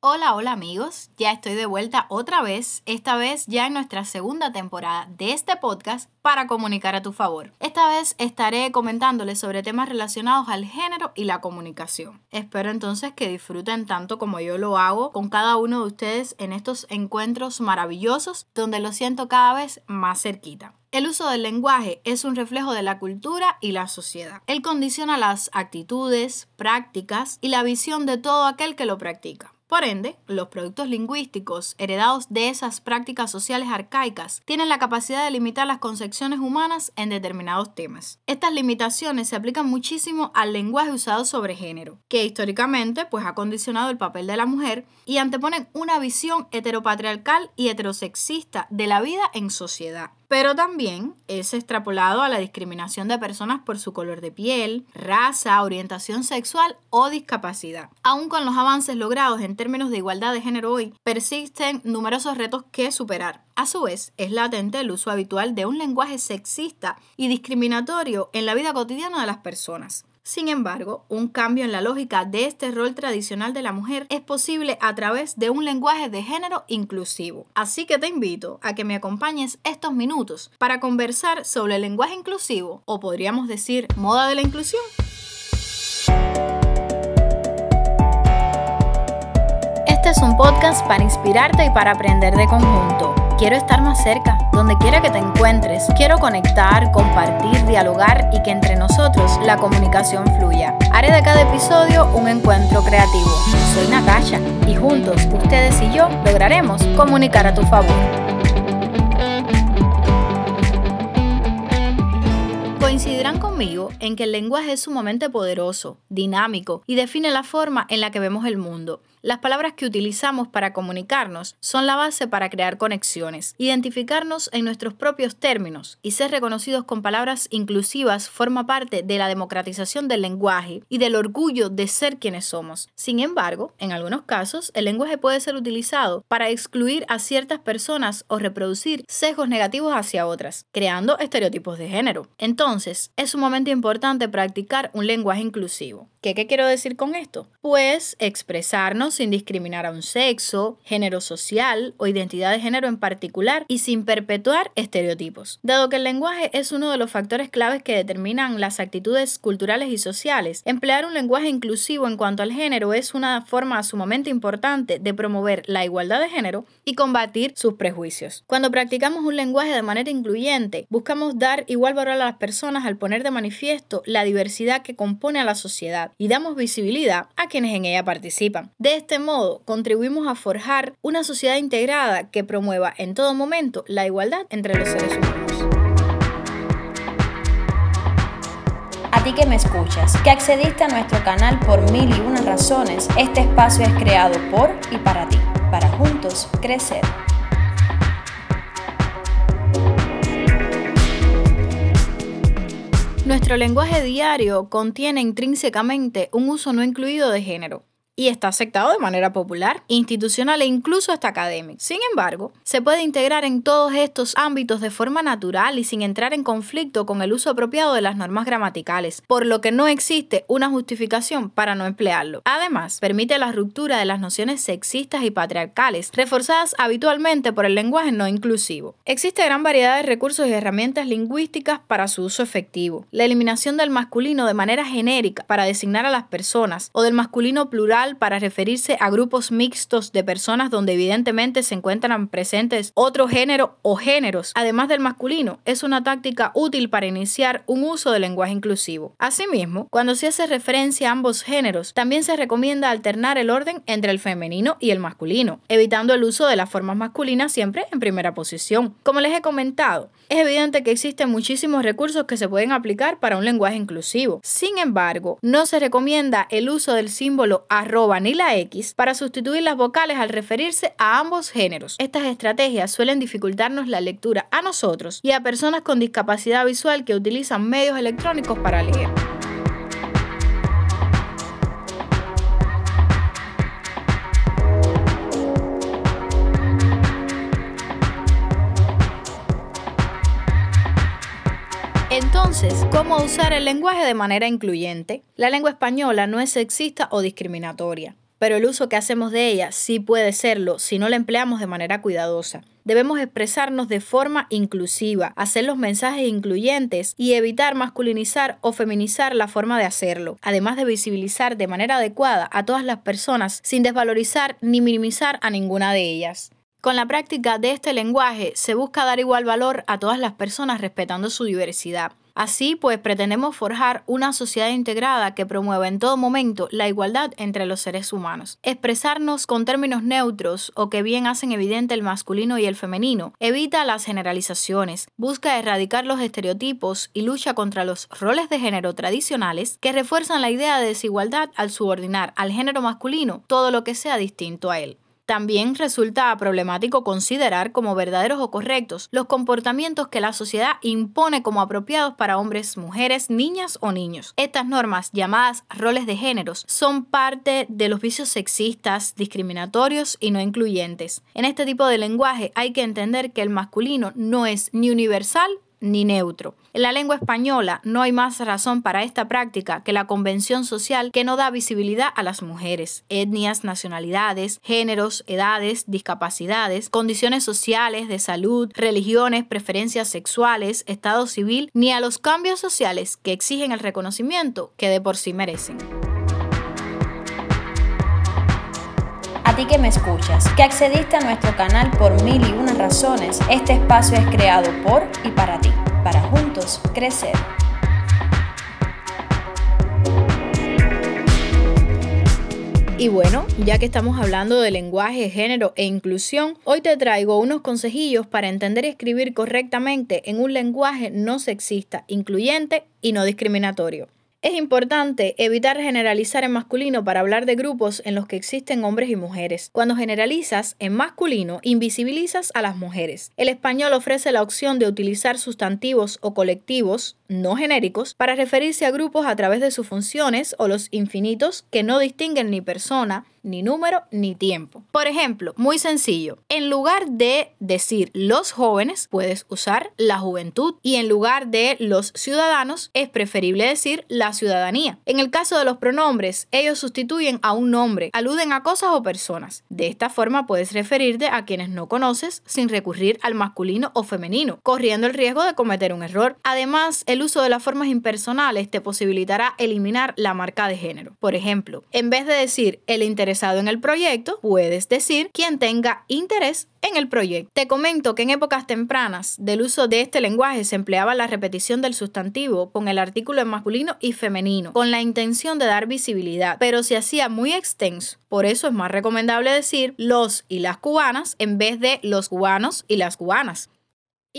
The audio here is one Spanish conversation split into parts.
Hola, hola amigos, ya estoy de vuelta otra vez, esta vez ya en nuestra segunda temporada de este podcast para comunicar a tu favor. Esta vez estaré comentándoles sobre temas relacionados al género y la comunicación. Espero entonces que disfruten tanto como yo lo hago con cada uno de ustedes en estos encuentros maravillosos donde lo siento cada vez más cerquita. El uso del lenguaje es un reflejo de la cultura y la sociedad. Él condiciona las actitudes, prácticas y la visión de todo aquel que lo practica. Por ende, los productos lingüísticos heredados de esas prácticas sociales arcaicas tienen la capacidad de limitar las concepciones humanas en determinados temas. Estas limitaciones se aplican muchísimo al lenguaje usado sobre género, que históricamente pues, ha condicionado el papel de la mujer y anteponen una visión heteropatriarcal y heterosexista de la vida en sociedad pero también es extrapolado a la discriminación de personas por su color de piel, raza, orientación sexual o discapacidad. Aún con los avances logrados en términos de igualdad de género hoy, persisten numerosos retos que superar. A su vez, es latente el uso habitual de un lenguaje sexista y discriminatorio en la vida cotidiana de las personas. Sin embargo, un cambio en la lógica de este rol tradicional de la mujer es posible a través de un lenguaje de género inclusivo. Así que te invito a que me acompañes estos minutos para conversar sobre el lenguaje inclusivo, o podríamos decir moda de la inclusión. Este es un podcast para inspirarte y para aprender de conjunto. Quiero estar más cerca, donde quiera que te encuentres. Quiero conectar, compartir, dialogar y que entre nosotros la comunicación fluya. Haré de cada episodio un encuentro creativo. Soy Natasha y juntos, ustedes y yo, lograremos comunicar a tu favor. Coincidirán conmigo en que el lenguaje es sumamente poderoso, dinámico y define la forma en la que vemos el mundo. Las palabras que utilizamos para comunicarnos son la base para crear conexiones, identificarnos en nuestros propios términos y ser reconocidos con palabras inclusivas forma parte de la democratización del lenguaje y del orgullo de ser quienes somos. Sin embargo, en algunos casos, el lenguaje puede ser utilizado para excluir a ciertas personas o reproducir sesgos negativos hacia otras, creando estereotipos de género. Entonces, es sumamente importante practicar un lenguaje inclusivo. ¿Qué, qué quiero decir con esto? Pues expresarnos sin discriminar a un sexo, género social o identidad de género en particular y sin perpetuar estereotipos. Dado que el lenguaje es uno de los factores claves que determinan las actitudes culturales y sociales, emplear un lenguaje inclusivo en cuanto al género es una forma sumamente importante de promover la igualdad de género y combatir sus prejuicios. Cuando practicamos un lenguaje de manera incluyente, buscamos dar igual valor a las personas al poner de manifiesto la diversidad que compone a la sociedad y damos visibilidad a quienes en ella participan. Este modo, contribuimos a forjar una sociedad integrada que promueva en todo momento la igualdad entre los seres humanos. A ti que me escuchas, que accediste a nuestro canal por mil y una razones, este espacio es creado por y para ti, para juntos crecer. Nuestro lenguaje diario contiene intrínsecamente un uso no incluido de género y está aceptado de manera popular, institucional e incluso hasta académica. Sin embargo, se puede integrar en todos estos ámbitos de forma natural y sin entrar en conflicto con el uso apropiado de las normas gramaticales, por lo que no existe una justificación para no emplearlo. Además, permite la ruptura de las nociones sexistas y patriarcales, reforzadas habitualmente por el lenguaje no inclusivo. Existe gran variedad de recursos y herramientas lingüísticas para su uso efectivo. La eliminación del masculino de manera genérica para designar a las personas o del masculino plural para referirse a grupos mixtos de personas donde evidentemente se encuentran presentes otro género o géneros, además del masculino, es una táctica útil para iniciar un uso del lenguaje inclusivo. Asimismo, cuando se hace referencia a ambos géneros, también se recomienda alternar el orden entre el femenino y el masculino, evitando el uso de las formas masculinas siempre en primera posición. Como les he comentado, es evidente que existen muchísimos recursos que se pueden aplicar para un lenguaje inclusivo. Sin embargo, no se recomienda el uso del símbolo arroba ni la X para sustituir las vocales al referirse a ambos géneros. Estas estrategias suelen dificultarnos la lectura a nosotros y a personas con discapacidad visual que utilizan medios electrónicos para leer. Entonces, ¿cómo usar el lenguaje de manera incluyente? La lengua española no es sexista o discriminatoria. pero el uso que hacemos de ella sí puede serlo si no la empleamos de manera cuidadosa. Debemos expresarnos de forma inclusiva, hacer los mensajes incluyentes y evitar masculinizar o feminizar la forma de hacerlo, además de visibilizar de manera adecuada a todas las personas sin desvalorizar ni minimizar a ninguna de ellas. Con la práctica de este lenguaje se busca dar igual valor a todas las personas respetando su diversidad. Así pues, pretendemos forjar una sociedad integrada que promueva en todo momento la igualdad entre los seres humanos. Expresarnos con términos neutros o que bien hacen evidente el masculino y el femenino evita las generalizaciones, busca erradicar los estereotipos y lucha contra los roles de género tradicionales que refuerzan la idea de desigualdad al subordinar al género masculino todo lo que sea distinto a él. También resulta problemático considerar como verdaderos o correctos los comportamientos que la sociedad impone como apropiados para hombres, mujeres, niñas o niños. Estas normas, llamadas roles de géneros, son parte de los vicios sexistas, discriminatorios y no incluyentes. En este tipo de lenguaje hay que entender que el masculino no es ni universal ni neutro. En la lengua española no hay más razón para esta práctica que la convención social que no da visibilidad a las mujeres, etnias, nacionalidades, géneros, edades, discapacidades, condiciones sociales, de salud, religiones, preferencias sexuales, estado civil, ni a los cambios sociales que exigen el reconocimiento que de por sí merecen. A ti que me escuchas, que accediste a nuestro canal por mil y unas razones, este espacio es creado por y para ti, para juntos crecer. Y bueno, ya que estamos hablando de lenguaje, género e inclusión, hoy te traigo unos consejillos para entender y escribir correctamente en un lenguaje no sexista, incluyente y no discriminatorio. Es importante evitar generalizar en masculino para hablar de grupos en los que existen hombres y mujeres. Cuando generalizas en masculino, invisibilizas a las mujeres. El español ofrece la opción de utilizar sustantivos o colectivos no genéricos para referirse a grupos a través de sus funciones o los infinitos que no distinguen ni persona, ni número, ni tiempo. Por ejemplo, muy sencillo, en lugar de decir los jóvenes, puedes usar la juventud y en lugar de los ciudadanos, es preferible decir la ciudadanía. En el caso de los pronombres, ellos sustituyen a un nombre, aluden a cosas o personas. De esta forma puedes referirte a quienes no conoces sin recurrir al masculino o femenino, corriendo el riesgo de cometer un error. Además, el el uso de las formas impersonales te posibilitará eliminar la marca de género. Por ejemplo, en vez de decir el interesado en el proyecto, puedes decir quien tenga interés en el proyecto. Te comento que en épocas tempranas del uso de este lenguaje se empleaba la repetición del sustantivo con el artículo en masculino y femenino, con la intención de dar visibilidad, pero se hacía muy extenso. Por eso es más recomendable decir los y las cubanas en vez de los cubanos y las cubanas.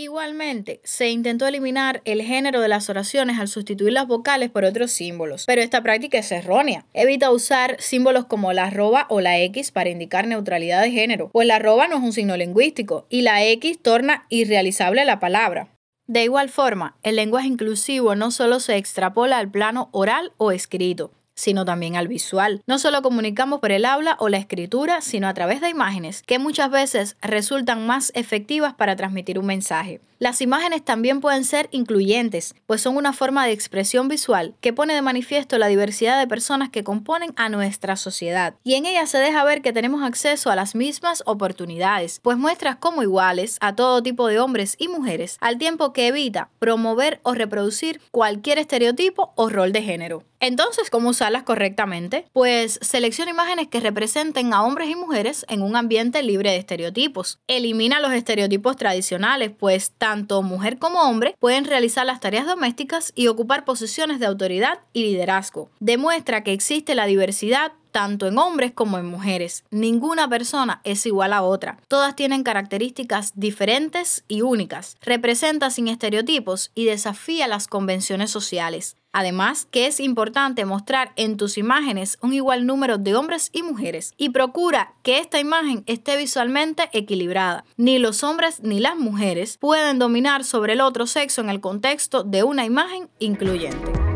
Igualmente, se intentó eliminar el género de las oraciones al sustituir las vocales por otros símbolos, pero esta práctica es errónea. Evita usar símbolos como la arroba o la X para indicar neutralidad de género, pues la arroba no es un signo lingüístico y la X torna irrealizable la palabra. De igual forma, el lenguaje inclusivo no solo se extrapola al plano oral o escrito, sino también al visual. No solo comunicamos por el habla o la escritura, sino a través de imágenes, que muchas veces resultan más efectivas para transmitir un mensaje. Las imágenes también pueden ser incluyentes, pues son una forma de expresión visual que pone de manifiesto la diversidad de personas que componen a nuestra sociedad. Y en ella se deja ver que tenemos acceso a las mismas oportunidades, pues muestras como iguales a todo tipo de hombres y mujeres, al tiempo que evita promover o reproducir cualquier estereotipo o rol de género. Entonces, ¿cómo usarlas correctamente? Pues selecciona imágenes que representen a hombres y mujeres en un ambiente libre de estereotipos. Elimina los estereotipos tradicionales, pues tanto mujer como hombre pueden realizar las tareas domésticas y ocupar posiciones de autoridad y liderazgo. Demuestra que existe la diversidad tanto en hombres como en mujeres. Ninguna persona es igual a otra. Todas tienen características diferentes y únicas. Representa sin estereotipos y desafía las convenciones sociales. Además, que es importante mostrar en tus imágenes un igual número de hombres y mujeres y procura que esta imagen esté visualmente equilibrada. Ni los hombres ni las mujeres pueden dominar sobre el otro sexo en el contexto de una imagen incluyente.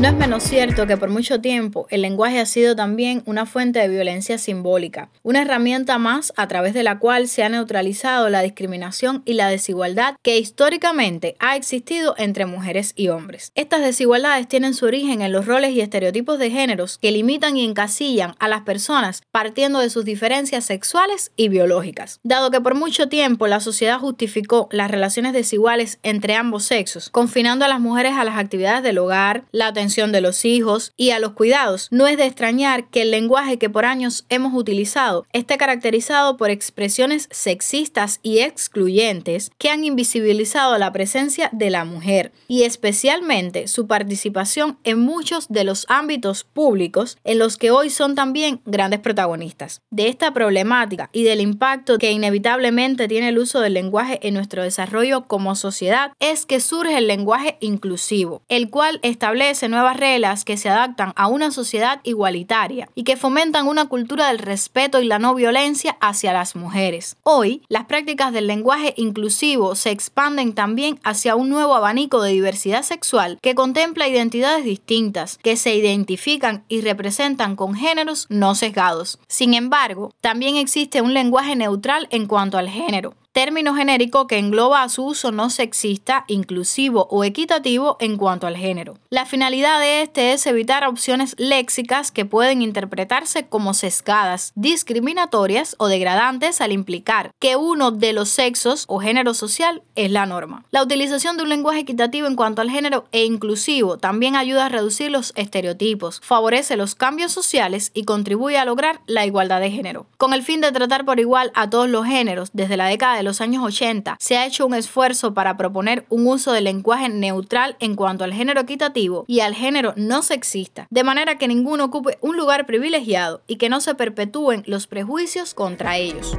No es menos cierto que por mucho tiempo el lenguaje ha sido también una fuente de violencia simbólica, una herramienta más a través de la cual se ha neutralizado la discriminación y la desigualdad que históricamente ha existido entre mujeres y hombres. Estas desigualdades tienen su origen en los roles y estereotipos de géneros que limitan y encasillan a las personas partiendo de sus diferencias sexuales y biológicas. Dado que por mucho tiempo la sociedad justificó las relaciones desiguales entre ambos sexos, confinando a las mujeres a las actividades del hogar, la atención de los hijos y a los cuidados. No es de extrañar que el lenguaje que por años hemos utilizado esté caracterizado por expresiones sexistas y excluyentes que han invisibilizado la presencia de la mujer y especialmente su participación en muchos de los ámbitos públicos en los que hoy son también grandes protagonistas. De esta problemática y del impacto que inevitablemente tiene el uso del lenguaje en nuestro desarrollo como sociedad es que surge el lenguaje inclusivo, el cual establece nuevas reglas que se adaptan a una sociedad igualitaria y que fomentan una cultura del respeto y la no violencia hacia las mujeres. Hoy, las prácticas del lenguaje inclusivo se expanden también hacia un nuevo abanico de diversidad sexual que contempla identidades distintas, que se identifican y representan con géneros no sesgados. Sin embargo, también existe un lenguaje neutral en cuanto al género, término genérico que engloba a su uso no sexista, inclusivo o equitativo en cuanto al género. La finalidad de este es evitar opciones léxicas que pueden interpretarse como sesgadas, discriminatorias o degradantes al implicar que uno de los sexos o género social es la norma. La utilización de un lenguaje equitativo en cuanto al género e inclusivo también ayuda a reducir los estereotipos, favorece los cambios sociales y contribuye a lograr la igualdad de género. Con el fin de tratar por igual a todos los géneros desde la década de los años 80 se ha hecho un esfuerzo para proponer un uso del lenguaje neutral en cuanto al género equitativo y al género no sexista, de manera que ninguno ocupe un lugar privilegiado y que no se perpetúen los prejuicios contra ellos.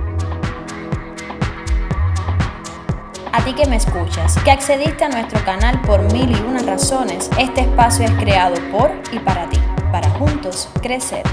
A ti que me escuchas, que accediste a nuestro canal por mil y una razones, este espacio es creado por y para ti, para juntos crecer.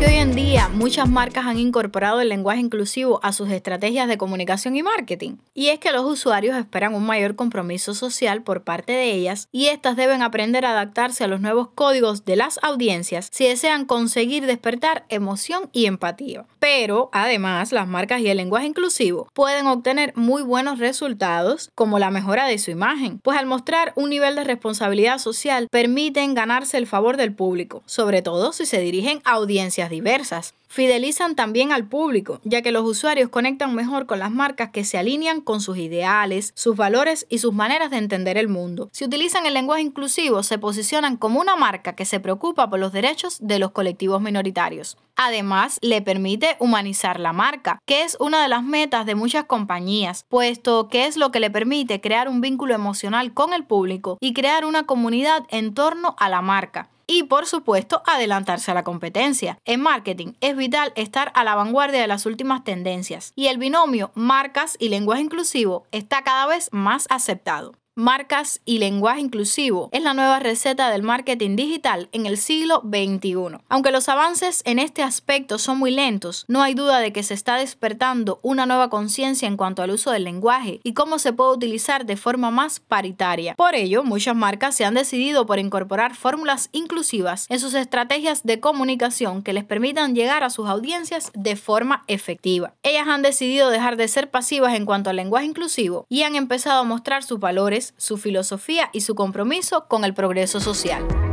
Que hoy en día muchas marcas han incorporado el lenguaje inclusivo a sus estrategias de comunicación y marketing. Y es que los usuarios esperan un mayor compromiso social por parte de ellas y estas deben aprender a adaptarse a los nuevos códigos de las audiencias si desean conseguir despertar emoción y empatía. Pero además las marcas y el lenguaje inclusivo pueden obtener muy buenos resultados como la mejora de su imagen, pues al mostrar un nivel de responsabilidad social permiten ganarse el favor del público, sobre todo si se dirigen a audiencias diversas. Fidelizan también al público, ya que los usuarios conectan mejor con las marcas que se alinean con sus ideales, sus valores y sus maneras de entender el mundo. Si utilizan el lenguaje inclusivo, se posicionan como una marca que se preocupa por los derechos de los colectivos minoritarios. Además, le permite humanizar la marca, que es una de las metas de muchas compañías, puesto que es lo que le permite crear un vínculo emocional con el público y crear una comunidad en torno a la marca y por supuesto adelantarse a la competencia. En marketing es vital estar a la vanguardia de las últimas tendencias y el binomio marcas y lenguaje inclusivo está cada vez más aceptado. Marcas y lenguaje inclusivo es la nueva receta del marketing digital en el siglo XXI. Aunque los avances en este aspecto son muy lentos, no hay duda de que se está despertando una nueva conciencia en cuanto al uso del lenguaje y cómo se puede utilizar de forma más paritaria. Por ello, muchas marcas se han decidido por incorporar fórmulas inclusivas en sus estrategias de comunicación que les permitan llegar a sus audiencias de forma efectiva. Ellas han decidido dejar de ser pasivas en cuanto al lenguaje inclusivo y han empezado a mostrar sus valores su filosofía y su compromiso con el progreso social.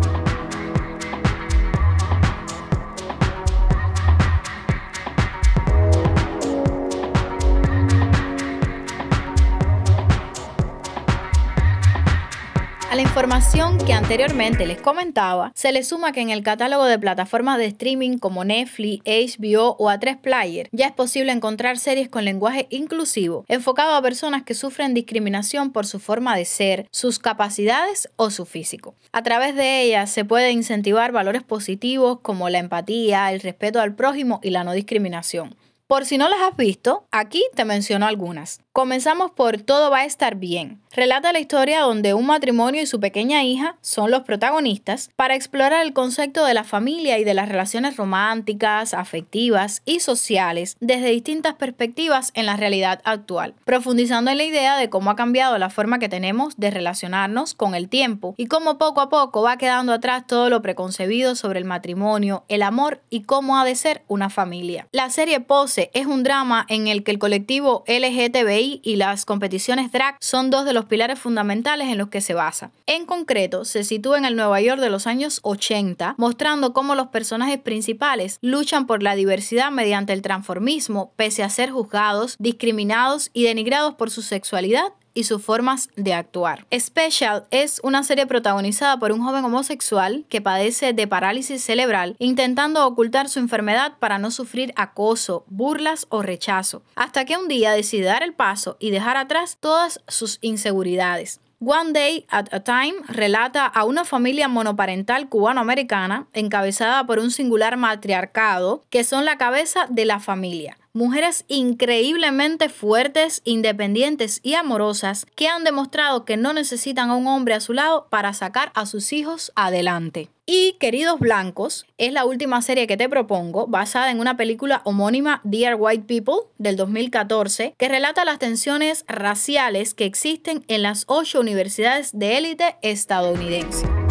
La información que anteriormente les comentaba, se le suma que en el catálogo de plataformas de streaming como Netflix, HBO o A3 Player ya es posible encontrar series con lenguaje inclusivo, enfocado a personas que sufren discriminación por su forma de ser, sus capacidades o su físico. A través de ellas se puede incentivar valores positivos como la empatía, el respeto al prójimo y la no discriminación. Por si no las has visto, aquí te menciono algunas. Comenzamos por Todo va a estar bien. Relata la historia donde un matrimonio y su pequeña hija son los protagonistas para explorar el concepto de la familia y de las relaciones románticas, afectivas y sociales desde distintas perspectivas en la realidad actual, profundizando en la idea de cómo ha cambiado la forma que tenemos de relacionarnos con el tiempo y cómo poco a poco va quedando atrás todo lo preconcebido sobre el matrimonio, el amor y cómo ha de ser una familia. La serie Pose es un drama en el que el colectivo LGTBI y las competiciones drag son dos de los pilares fundamentales en los que se basa. En concreto, se sitúa en el Nueva York de los años 80, mostrando cómo los personajes principales luchan por la diversidad mediante el transformismo, pese a ser juzgados, discriminados y denigrados por su sexualidad y sus formas de actuar. Special es una serie protagonizada por un joven homosexual que padece de parálisis cerebral, intentando ocultar su enfermedad para no sufrir acoso, burlas o rechazo, hasta que un día decide dar el paso y dejar atrás todas sus inseguridades. One Day at a Time relata a una familia monoparental cubano-americana encabezada por un singular matriarcado que son la cabeza de la familia mujeres increíblemente fuertes, independientes y amorosas que han demostrado que no necesitan a un hombre a su lado para sacar a sus hijos adelante. Y Queridos Blancos es la última serie que te propongo, basada en una película homónima Dear White People del 2014, que relata las tensiones raciales que existen en las ocho universidades de élite estadounidense.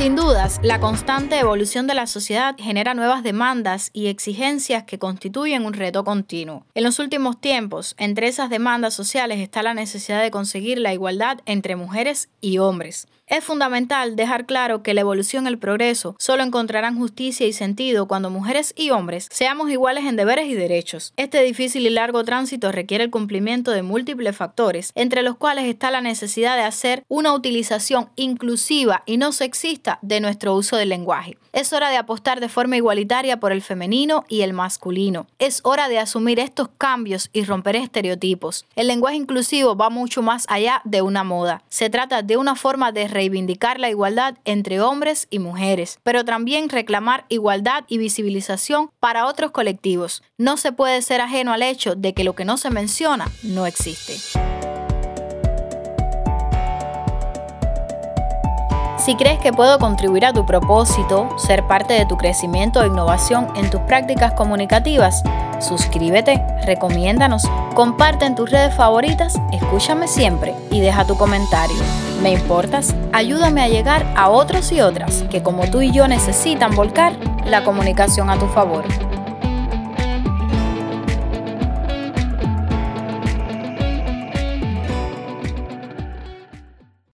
Sin dudas, la constante evolución de la sociedad genera nuevas demandas y exigencias que constituyen un reto continuo. En los últimos tiempos, entre esas demandas sociales está la necesidad de conseguir la igualdad entre mujeres y hombres. Es fundamental dejar claro que la evolución y el progreso solo encontrarán justicia y sentido cuando mujeres y hombres seamos iguales en deberes y derechos. Este difícil y largo tránsito requiere el cumplimiento de múltiples factores, entre los cuales está la necesidad de hacer una utilización inclusiva y no sexista de nuestro uso del lenguaje. Es hora de apostar de forma igualitaria por el femenino y el masculino. Es hora de asumir estos cambios y romper estereotipos. El lenguaje inclusivo va mucho más allá de una moda. Se trata de una forma de reivindicar la igualdad entre hombres y mujeres, pero también reclamar igualdad y visibilización para otros colectivos. No se puede ser ajeno al hecho de que lo que no se menciona no existe. Si crees que puedo contribuir a tu propósito, ser parte de tu crecimiento e innovación en tus prácticas comunicativas, suscríbete, recomiéndanos, comparte en tus redes favoritas, escúchame siempre y deja tu comentario. ¿Me importas? Ayúdame a llegar a otros y otras que como tú y yo necesitan volcar la comunicación a tu favor.